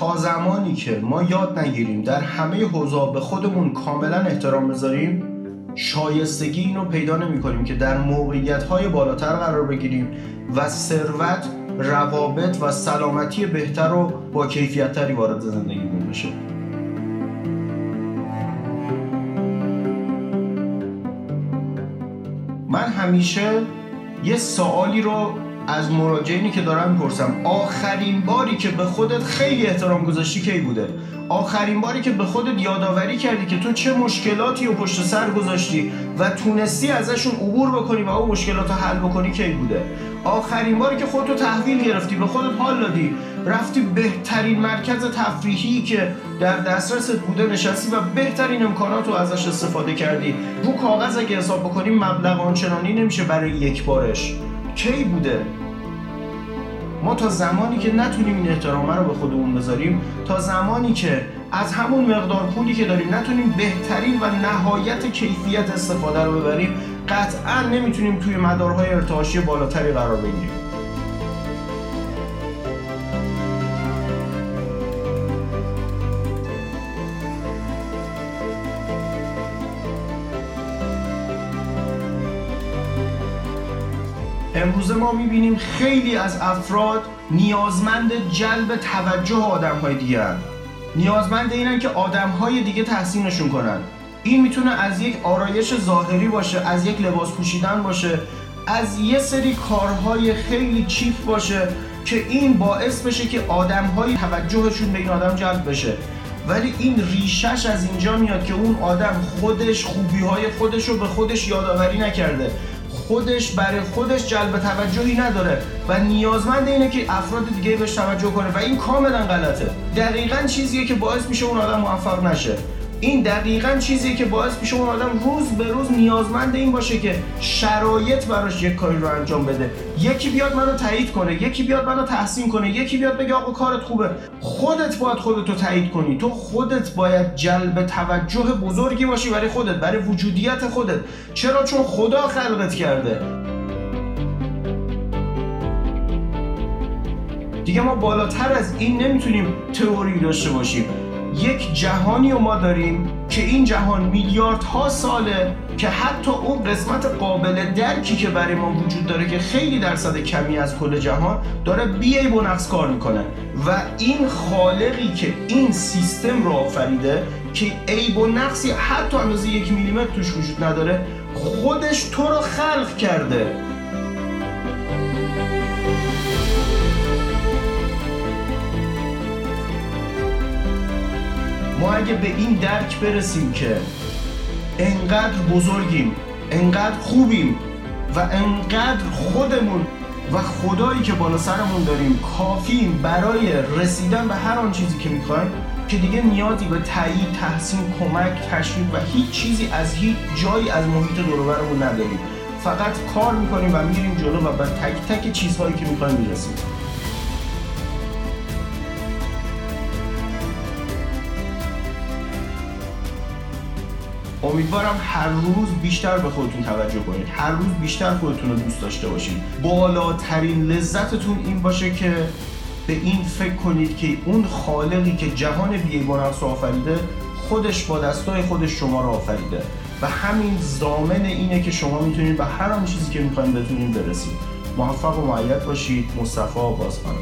تا زمانی که ما یاد نگیریم در همه حوزا به خودمون کاملا احترام بذاریم شایستگی اینو پیدا نمی کنیم که در موقعیت های بالاتر قرار بگیریم و ثروت روابط و سلامتی بهتر و با کیفیت تری وارد زندگیمون بشه. من همیشه یه سوالی رو از مراجعینی که دارم می‌پرسم آخرین باری که به خودت خیلی احترام گذاشتی کی بوده؟ آخرین باری که به خودت یادآوری کردی که تو چه مشکلاتی و پشت سر گذاشتی و تونستی ازشون عبور بکنی و اون مشکلات رو حل بکنی کی بوده؟ آخرین باری که خودتو تحویل گرفتی به خودت حال دادی رفتی بهترین مرکز تفریحی که در دسترست بوده نشستی و بهترین امکانات رو ازش استفاده کردی. رو کاغذ اگه حساب بکنی مبلغ آنچنانی نمیشه برای یک بارش. کی بوده؟ ما تا زمانی که نتونیم این احترامه رو به خودمون بذاریم تا زمانی که از همون مقدار پولی که داریم نتونیم بهترین و نهایت کیفیت استفاده رو ببریم قطعا نمی‌تونیم توی مدارهای ارتعاشی بالاتری قرار بگیریم. امروزه ما می‌بینیم خیلی از افراد نیازمند جلب توجه آدم های دیگه هن. نیازمند اینن که آدم های دیگه تحسینشون کنن. این می‌تونه از یک آرایش ظاهری باشه از یک لباس پوشیدن باشه از یه سری کارهای خیلی چیپ باشه که این باعث بشه که آدم های توجهشون به این آدم جلب بشه. ولی این ریشش از اینجا میاد که اون آدم خودش خوبی های خودش رو به خودش یادآوری نکرده. خودش برای خودش جلب توجهی نداره و نیازمند اینه که افراد دیگه بهش توجه کنه و این کاملا غلطه. دقیقا چیزیه که باعث میشه اون آدم موفق نشه. این دقیقا چیزیه که باعث میشه اون آدم روز به روز نیازمند این باشه که شرایط براش یک کاری رو انجام بده. یکی بیاد منو تایید کنه یکی بیاد منو تحسین کنه یکی بیاد بگه آقا کارت خوبه. خودت باید خودتو تایید کنی. تو خودت باید جلب توجه بزرگی باشی برای خودت برای وجودیت خودت. چرا؟ چون خدا خلقت کرده. دیگه ما بالاتر از این نمی‌تونیم تئوری داشته باشیم. یک جهانی رو ما داریم که این جهان میلیاردها ساله که حتی اون قسمت قابل درکی که برای ما وجود داره که خیلی درصد کمی از کل جهان داره بیای و نقص کار می‌کنه. و این خالقی که این سیستم رو آفریده که عیب و حتی اندازه یک میلیمتر توش وجود نداره خودش تو رو خلق کرده. اگه به این درک برسیم که انقدر بزرگیم انقدر خوبیم و انقدر خودمون و خدایی که بالا سرمون داریم کافیم برای رسیدن به هر آن چیزی که می‌خوایم که دیگه نیازی به تایید تحسین کمک تشویق و هیچ چیزی از هیچ جایی از محیط دور نداریم. فقط کار می‌کنیم و میریم جلو و به تک تک چیزهایی که می‌خوایم می‌رسیم. امیدوارم هر روز بیشتر به خودتون توجه کنید. هر روز بیشتر خودتون رو دوست داشته باشید بالاترین لذتتون این باشه که به این فکر کنید که اون خالقی که جهان بیگانه آفریده خودش با دستای خودش شما رو آفریده. و همین زامن اینه که شما می‌تونید به هر آن چیزی که می‌خواین بتونید برسید. موفق و معید باشید. مصطفی بازخانه